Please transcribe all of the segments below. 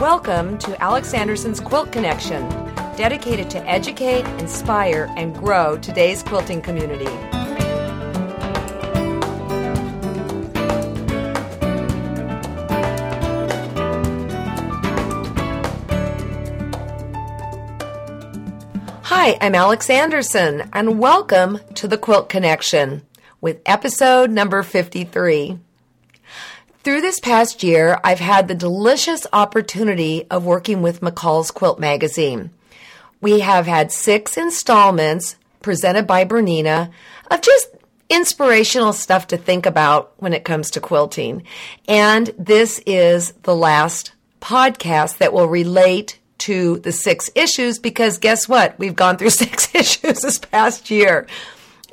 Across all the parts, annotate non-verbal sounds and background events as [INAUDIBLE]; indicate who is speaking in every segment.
Speaker 1: Welcome to Alex Anderson's Quilt Connection, dedicated to educate, inspire, and grow today's quilting community. Hi, I'm Alex Anderson, and welcome to the Quilt Connection with episode number 53. Through this past year, I've had the delicious opportunity of working with McCall's Quilt Magazine. We have had six installments presented by Bernina of just inspirational stuff to think about when it comes to quilting. And this is the last podcast that will relate to the six issues because guess what? We've gone through [LAUGHS] six issues this past year.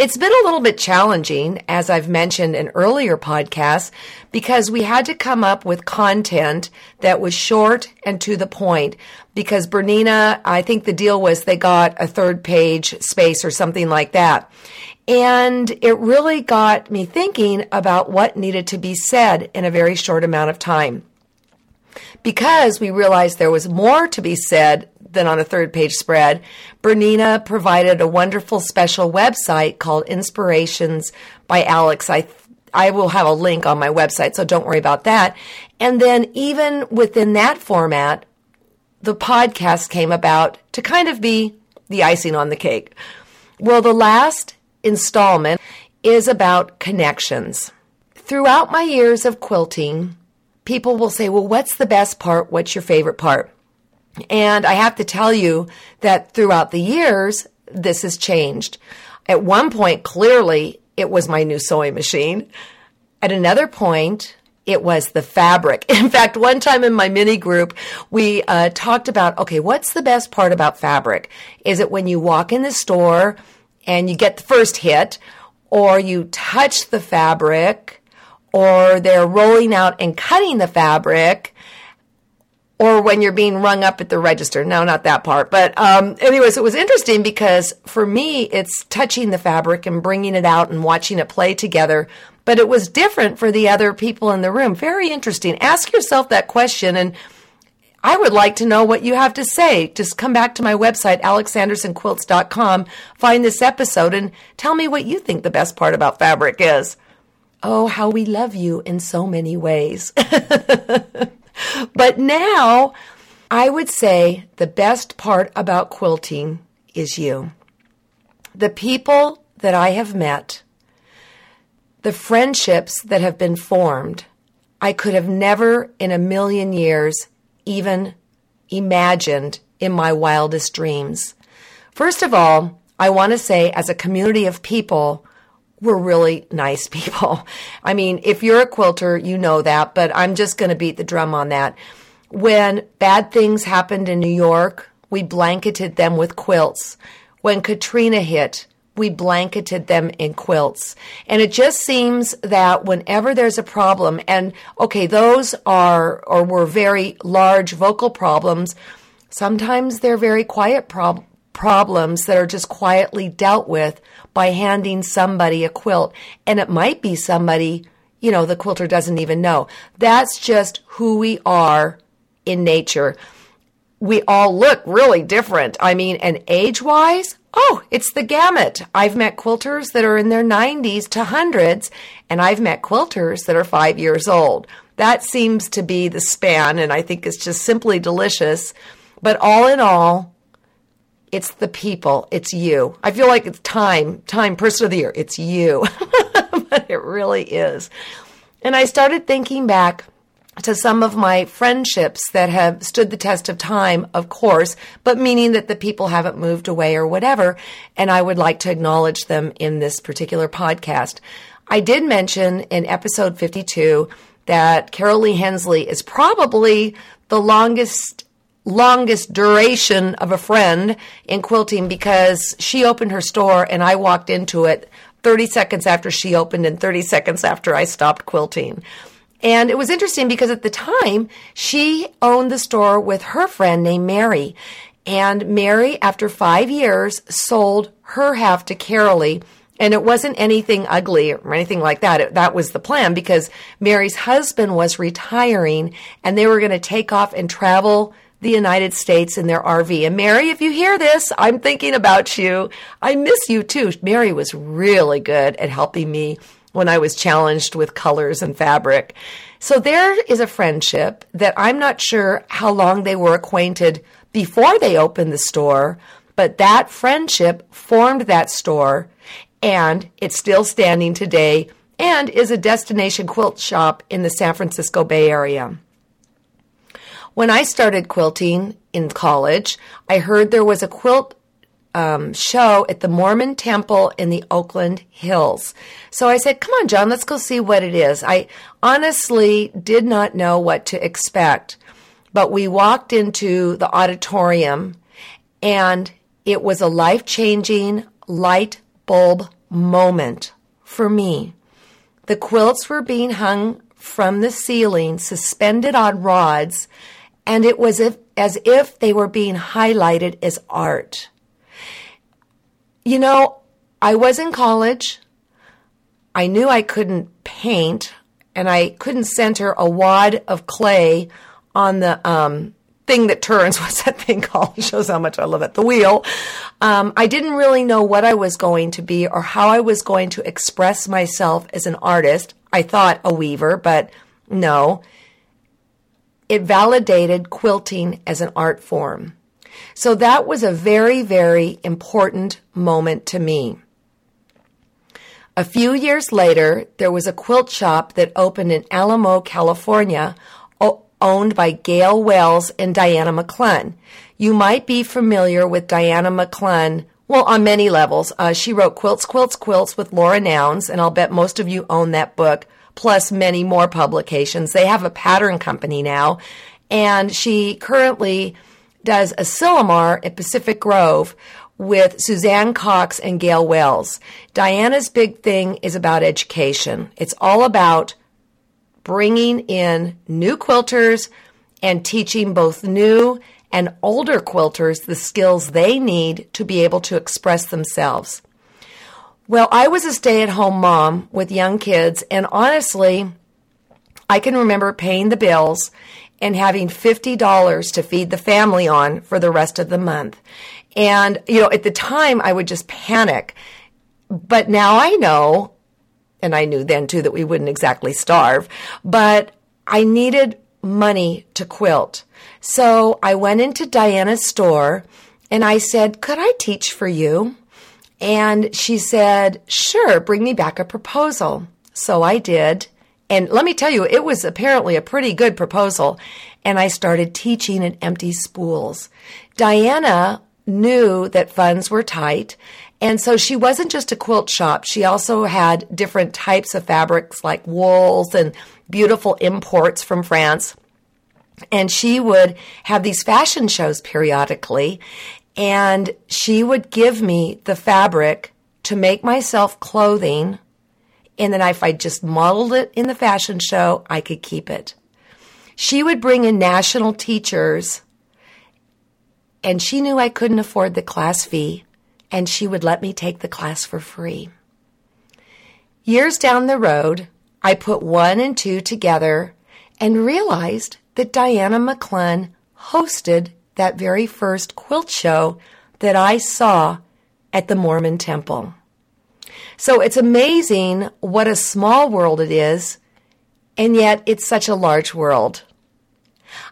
Speaker 1: It's been a little bit challenging, as I've mentioned in earlier podcasts, because we had to come up with content that was short and to the point. Because Bernina, I think the deal was they got a third page space or something like that. And it really got me thinking about what needed to be said in a very short amount of time. Because we realized there was more to be said than on a third page spread, Bernina provided a wonderful special website called Inspirations by Alex. I I will have a link on my website, so don't worry about that. And then even within that format, the podcast came about to kind of be the icing on the cake. Well, the last installment is about connections. Throughout my years of quilting, people will say, Well, what's the best part? What's your favorite part? And I have to tell you that throughout the years, this has changed. At one point, clearly, it was my new sewing machine. At another point, it was the fabric. [LAUGHS] In fact, one time in my mini group, we uh, talked about okay, what's the best part about fabric? Is it when you walk in the store and you get the first hit, or you touch the fabric, or they're rolling out and cutting the fabric? Or when you're being rung up at the register. No, not that part. But um, anyways, it was interesting because for me, it's touching the fabric and bringing it out and watching it play together. But it was different for the other people in the room. Very interesting. Ask yourself that question and I would like to know what you have to say. Just come back to my website, alexandersonquilts.com, find this episode, and tell me what you think the best part about fabric is. Oh, how we love you in so many ways. [LAUGHS] but now, I would say the best part about quilting is you. The people that I have met, the friendships that have been formed, I could have never in a million years even imagined in my wildest dreams. First of all, I want to say, as a community of people, we're really nice people. [LAUGHS] I mean, if you're a quilter, you know that, but I'm just going to beat the drum on that. When bad things happened in New York, we blanketed them with quilts. When Katrina hit, we blanketed them in quilts. And it just seems that whenever there's a problem, and okay, those are or were very large vocal problems, sometimes they're very quiet prob- problems that are just quietly dealt with by handing somebody a quilt. And it might be somebody, you know, the quilter doesn't even know. That's just who we are in nature. We all look really different. I mean, and age wise, oh, it's the gamut. I've met quilters that are in their 90s to hundreds, and I've met quilters that are five years old. That seems to be the span, and I think it's just simply delicious. But all in all, it's the people. It's you. I feel like it's time, time, person of the year. It's you. [LAUGHS] but it really is. And I started thinking back to some of my friendships that have stood the test of time, of course, but meaning that the people haven't moved away or whatever. And I would like to acknowledge them in this particular podcast. I did mention in episode 52 that Carol Lee Hensley is probably the longest longest duration of a friend in quilting because she opened her store and I walked into it 30 seconds after she opened and 30 seconds after I stopped quilting. And it was interesting because at the time she owned the store with her friend named Mary. And Mary, after five years, sold her half to Carolee And it wasn't anything ugly or anything like that. It, that was the plan because Mary's husband was retiring and they were going to take off and travel the United States in their RV. And Mary, if you hear this, I'm thinking about you. I miss you too. Mary was really good at helping me when I was challenged with colors and fabric. So there is a friendship that I'm not sure how long they were acquainted before they opened the store, but that friendship formed that store and it's still standing today and is a destination quilt shop in the San Francisco Bay Area. When I started quilting in college, I heard there was a quilt um, show at the Mormon Temple in the Oakland Hills. So I said, Come on, John, let's go see what it is. I honestly did not know what to expect, but we walked into the auditorium and it was a life changing light bulb moment for me. The quilts were being hung from the ceiling, suspended on rods, and it was if, as if they were being highlighted as art. You know, I was in college. I knew I couldn't paint, and I couldn't center a wad of clay on the um, thing that turns. [LAUGHS] What's that thing called? It shows how much I love it. The wheel. Um, I didn't really know what I was going to be or how I was going to express myself as an artist. I thought a weaver, but no. It validated quilting as an art form. So that was a very, very important moment to me. A few years later, there was a quilt shop that opened in Alamo, California, owned by Gail Wells and Diana McClun. You might be familiar with Diana McClun, well, on many levels. Uh, she wrote Quilts, Quilts, Quilts with Laura Nownes, and I'll bet most of you own that book plus many more publications. They have a pattern company now, and she currently does Asilomar at Pacific Grove with Suzanne Cox and Gail Wells. Diana's big thing is about education. It's all about bringing in new quilters and teaching both new and older quilters the skills they need to be able to express themselves. Well, I was a stay at home mom with young kids, and honestly, I can remember paying the bills and having $50 to feed the family on for the rest of the month. And, you know, at the time I would just panic. But now I know, and I knew then too that we wouldn't exactly starve, but I needed money to quilt. So I went into Diana's store and I said, Could I teach for you? And she said, Sure, bring me back a proposal. So I did. And let me tell you, it was apparently a pretty good proposal. And I started teaching at empty spools. Diana knew that funds were tight. And so she wasn't just a quilt shop. She also had different types of fabrics like wools and beautiful imports from France. And she would have these fashion shows periodically and she would give me the fabric to make myself clothing. And then if I just modeled it in the fashion show, I could keep it. She would bring in national teachers, and she knew I couldn't afford the class fee, and she would let me take the class for free. Years down the road, I put one and two together and realized that Diana McClun hosted that very first quilt show that I saw at the Mormon Temple. So it's amazing what a small world it is, and yet it's such a large world.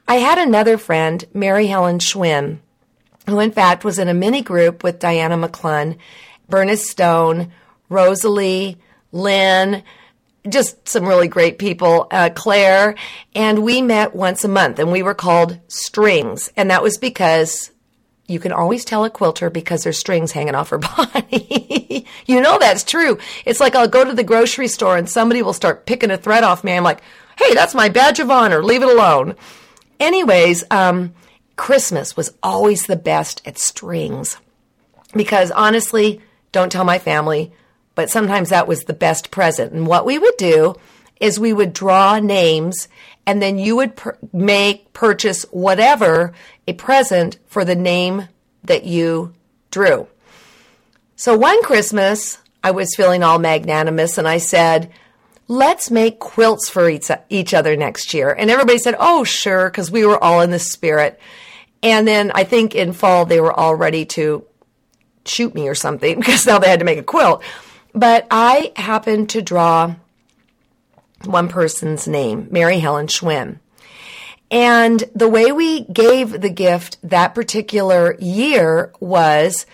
Speaker 1: I had another friend, Mary Helen Schwinn, who in fact was in a mini group with Diana McClun, Bernice Stone, Rosalie, Lynn, just some really great people, uh, Claire, and we met once a month and we were called strings. And that was because you can always tell a quilter because there's strings hanging off her [LAUGHS] body. you know that's true. It's like I'll go to the grocery store and somebody will start picking a thread off me. I'm like, hey, that's my badge of honor. Leave it alone. Anyways, um, Christmas was always the best at strings because honestly, don't tell my family, but sometimes that was the best present. And what we would do is we would draw names and then you would per- make, purchase whatever a present for the name that you drew. So one Christmas, I was feeling all magnanimous and I said, let's make quilts for each, each other next year. And everybody said, oh, sure, because we were all in the spirit. And then I think in fall they were all ready to shoot me or something [LAUGHS] because now they had to make a quilt. But I happened to draw one person's name, Mary Helen Schwinn. And the way we gave the gift that particular year was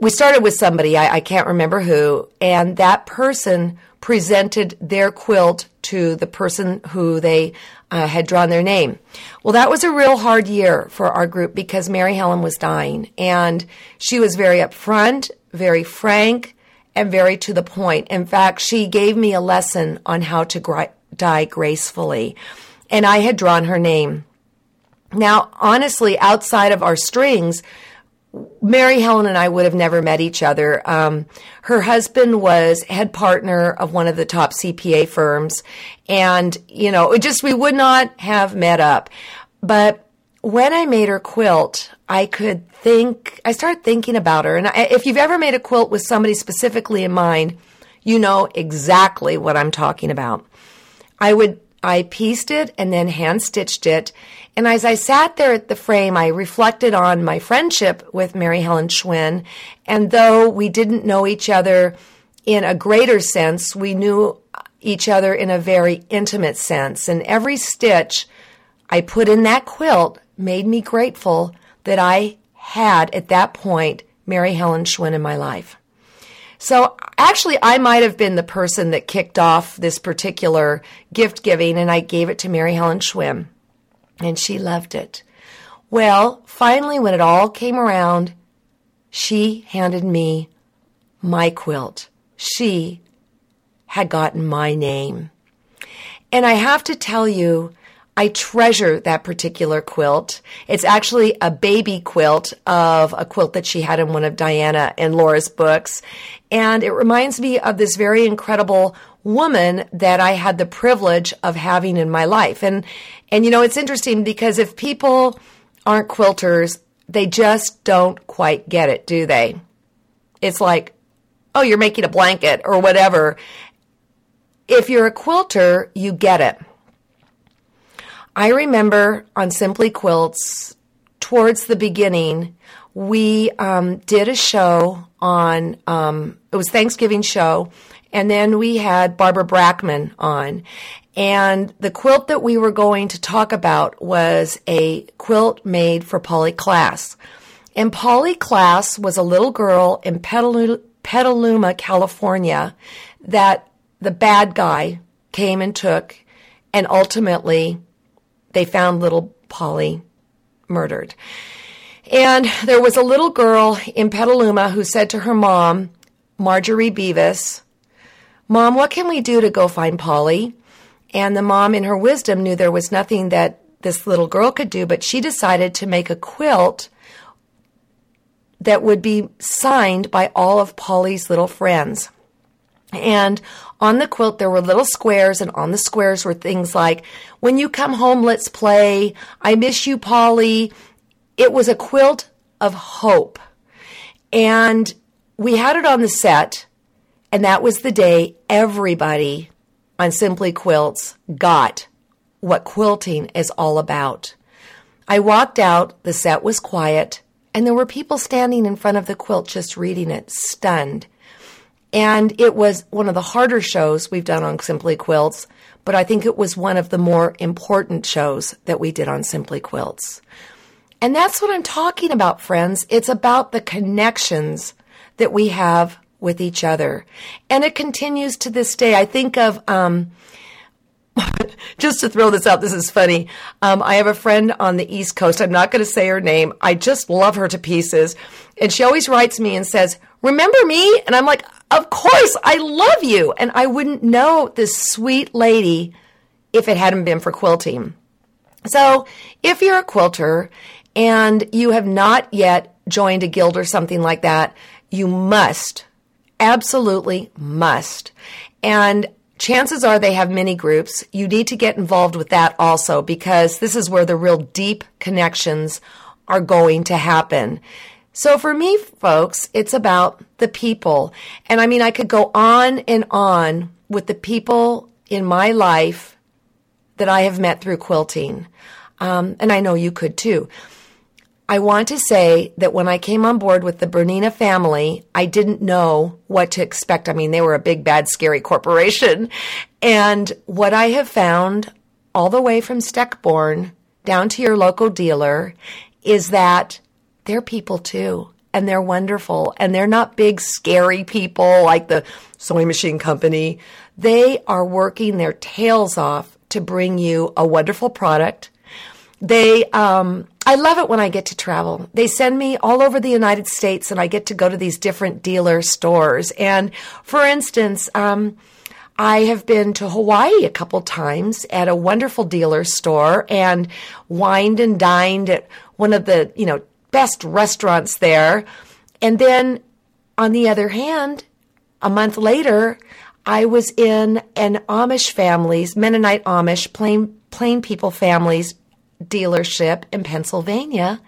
Speaker 1: we started with somebody, I, I, can't remember who, and that person presented their quilt to the person who they uh, had drawn their name. Well, that was a real hard year for our group because Mary Helen was dying, and she was very upfront, very frank, and very to the point. In fact, she gave me a lesson on how to gra- die gracefully and I had drawn her name. Now, honestly, outside of our strings, Mary Helen and I would have never met each other. Um, her husband was head partner of one of the top CPA firms, and you know, it just we would not have met up. But when I made her quilt, I could think. I started thinking about her, and I, if you've ever made a quilt with somebody specifically in mind, you know exactly what I'm talking about. I would I pieced it and then hand stitched it. And as I sat there at the frame, I reflected on my friendship with Mary Helen Schwinn. And though we didn't know each other in a greater sense, we knew each other in a very intimate sense. And every stitch I put in that quilt made me grateful that I had at that point Mary Helen Schwinn in my life. So actually, I might have been the person that kicked off this particular gift giving, and I gave it to Mary Helen Schwinn, and she loved it. Well, finally, when it all came around, she handed me my quilt. She had gotten my name. And I have to tell you, I treasure that particular quilt. It's actually a baby quilt of a quilt that she had in one of Diana and Laura's books. And it reminds me of this very incredible woman that I had the privilege of having in my life. And, and you know, it's interesting because if people aren't quilters, they just don't quite get it, do they? It's like, oh, you're making a blanket or whatever. If you're a quilter, you get it I remember on Simply Quilts, towards the beginning, we um, did a show on, um, it was Thanksgiving show, and then we had Barbara Brackman on. And the quilt that we were going to talk about was a quilt made for Polly Klaas. And Polly Klaas was a little girl in Petaluma, California, that the bad guy came and took and ultimately they found little Polly murdered. And there was a little girl in Petaluma who said to her mom, Marjorie Beavis, Mom, what can we do to go find Polly? And the mom, in her wisdom, knew there was nothing that this little girl could do, but she decided to make a quilt that would be signed by all of Polly's little friends. And on the quilt, there were little squares, and on the squares were things like, When you come home, let's play. I miss you, Polly. It was a quilt of hope. And we had it on the set, and that was the day everybody on Simply Quilts got what quilting is all about. I walked out, the set was quiet, and there were people standing in front of the quilt just reading it, stunned. And it was one of the harder shows we've done on Simply Quilts, but I think it was one of the more important shows that we did on Simply Quilts. And that's what I'm talking about, friends. It's about the connections that we have with each other. And it continues to this day. I think of, um, [LAUGHS] just to throw this out, this is funny. Um, I have a friend on the East Coast. I'm not going to say her name. I just love her to pieces. And she always writes me and says, Remember me? And I'm like, Of course, I love you. And I wouldn't know this sweet lady if it hadn't been for quilting. So if you're a quilter and you have not yet joined a guild or something like that, you must, absolutely must. And chances are they have many groups. You need to get involved with that also because this is where the real deep connections are going to happen. So for me, folks, it's about the people. And I mean, I could go on and on with the people in my life that I have met through quilting. Um, and I know you could too. I want to say that when I came on board with the Bernina family, I didn't know what to expect. I mean, they were a big, bad, scary corporation. And what I have found all the way from Steckborn down to your local dealer is that they're people too. And they're wonderful. And they're not big, scary people like the sewing machine company. They are working their tails off to bring you a wonderful product. They, um, I love it when I get to travel. They send me all over the United States and I get to go to these different dealer stores. And for instance, um, I have been to Hawaii a couple times at a wonderful dealer store and wined and dined at one of the, you know, best restaurants there. And then on the other hand, a month later, I was in an Amish family's, Mennonite Amish, plain, plain people families dealership in Pennsylvania,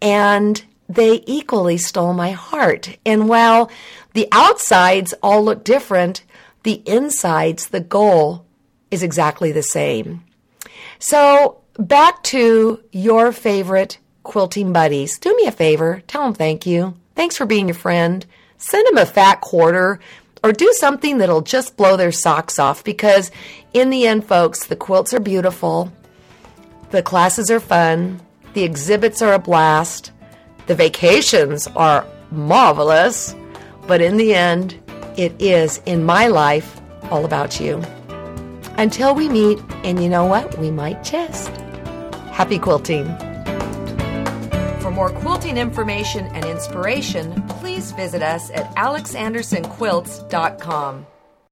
Speaker 1: and they equally stole my heart. And while the outsides all look different, the insides, the goal is exactly the same. So, back to your favorite quilting buddies. Do me a favor, tell them thank you. Thanks for being your friend. Send them a fat quarter or do something that'll just blow their socks off because, in the end, folks, the quilts are beautiful. The classes are fun. The exhibits are a blast. The vacations are marvelous. But in the end, it is, in my life, all about you. Until we meet, and you know what? We might just. Happy quilting. For more quilting information and inspiration, please visit us at alexandersonquilts.com.